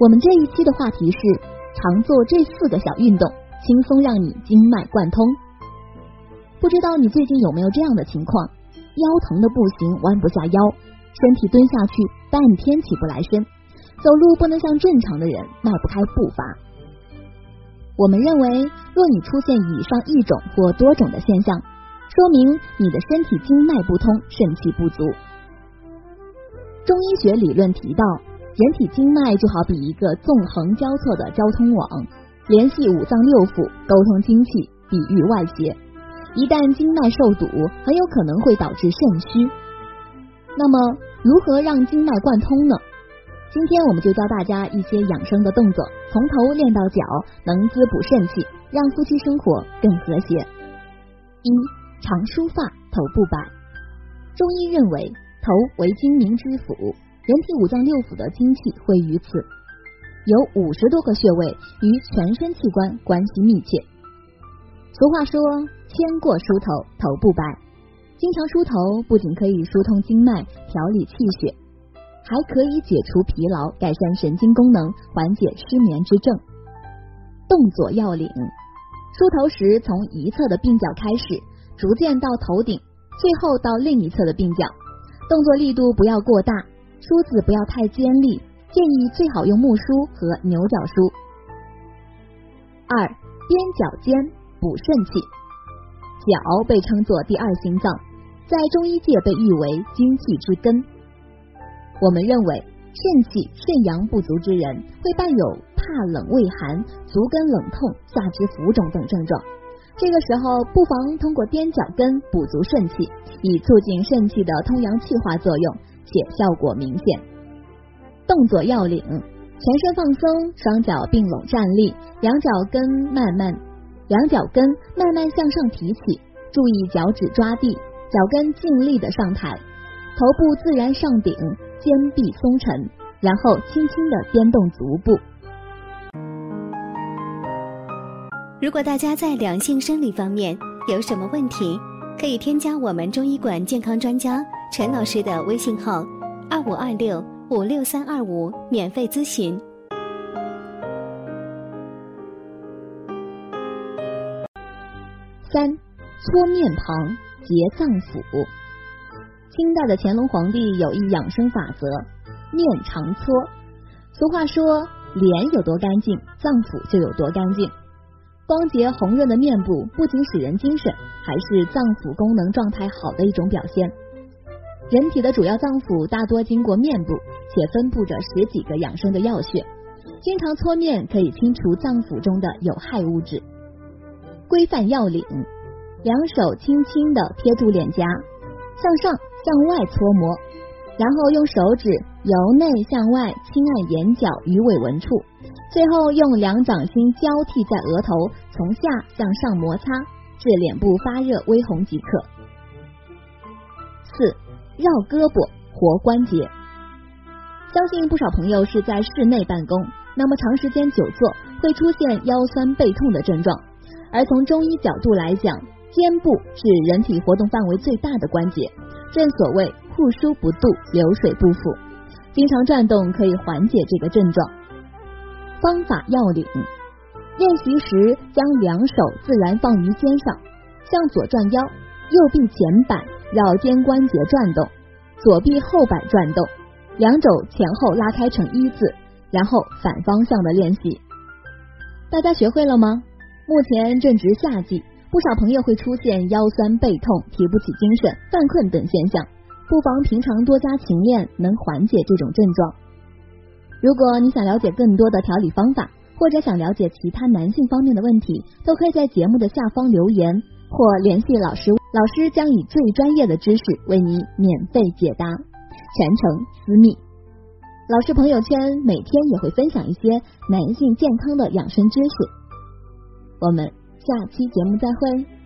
我们这一期的话题是常做这四个小运动，轻松让你经脉贯通。不知道你最近有没有这样的情况？腰疼的不行，弯不下腰，身体蹲下去半天起不来身，走路不能像正常的人，迈不开步伐。我们认为，若你出现以上一种或多种的现象，说明你的身体经脉不通，肾气不足。中医学理论提到，人体经脉就好比一个纵横交错的交通网，联系五脏六腑，沟通精气，抵御外邪。一旦经脉受堵，很有可能会导致肾虚。那么，如何让经脉贯通呢？今天我们就教大家一些养生的动作，从头练到脚，能滋补肾气，让夫妻生活更和谐。一、常梳发，头部摆。中医认为，头为精明之府，人体五脏六腑的精气汇于此，有五十多个穴位，与全身器官关系密切。俗话说。牵过梳头，头不白。经常梳头不仅可以疏通经脉、调理气血，还可以解除疲劳、改善神经功能、缓解失眠之症。动作要领：梳头时从一侧的鬓角开始，逐渐到头顶，最后到另一侧的鬓角。动作力度不要过大，梳子不要太尖利，建议最好用木梳和牛角梳。二、踮脚尖补肾气。脚被称作第二心脏，在中医界被誉为精气之根。我们认为肾气、肾阳不足之人会伴有怕冷、畏寒、足跟冷痛、下肢浮肿等症状。这个时候，不妨通过踮脚跟补足肾气，以促进肾气的通阳气化作用，且效果明显。动作要领：全身放松，双脚并拢站立，两脚跟慢慢。两脚跟慢慢向上提起，注意脚趾抓地，脚跟尽力的上抬，头部自然上顶，肩臂松沉，然后轻轻的颠动足部。如果大家在两性生理方面有什么问题，可以添加我们中医馆健康专家陈老师的微信号：二五二六五六三二五，免费咨询。三搓面庞结脏腑。清代的乾隆皇帝有一养生法则：面常搓。俗话说，脸有多干净，脏腑就有多干净。光洁红润的面部不仅使人精神，还是脏腑功能状态好的一种表现。人体的主要脏腑大多经过面部，且分布着十几个养生的要穴。经常搓面可以清除脏腑中的有害物质。规范要领：两手轻轻的贴住脸颊，向上向外搓摩，然后用手指由内向外轻按眼角鱼尾纹处，最后用两掌心交替在额头，从下向上摩擦，至脸部发热微红即可。四、绕胳膊活关节。相信不少朋友是在室内办公，那么长时间久坐会出现腰酸背痛的症状。而从中医角度来讲，肩部是人体活动范围最大的关节，正所谓户枢不渡，流水不腐，经常转动可以缓解这个症状。方法要领：练习时将两手自然放于肩上，向左转腰，右臂前摆绕肩关节转动，左臂后摆转动，两肘前后拉开成一字，然后反方向的练习。大家学会了吗？目前正值夏季，不少朋友会出现腰酸背痛、提不起精神、犯困等现象，不妨平常多加勤练，能缓解这种症状。如果你想了解更多的调理方法，或者想了解其他男性方面的问题，都可以在节目的下方留言或联系老师，老师将以最专业的知识为你免费解答，全程私密。老师朋友圈每天也会分享一些男性健康的养生知识。我们下期节目再会。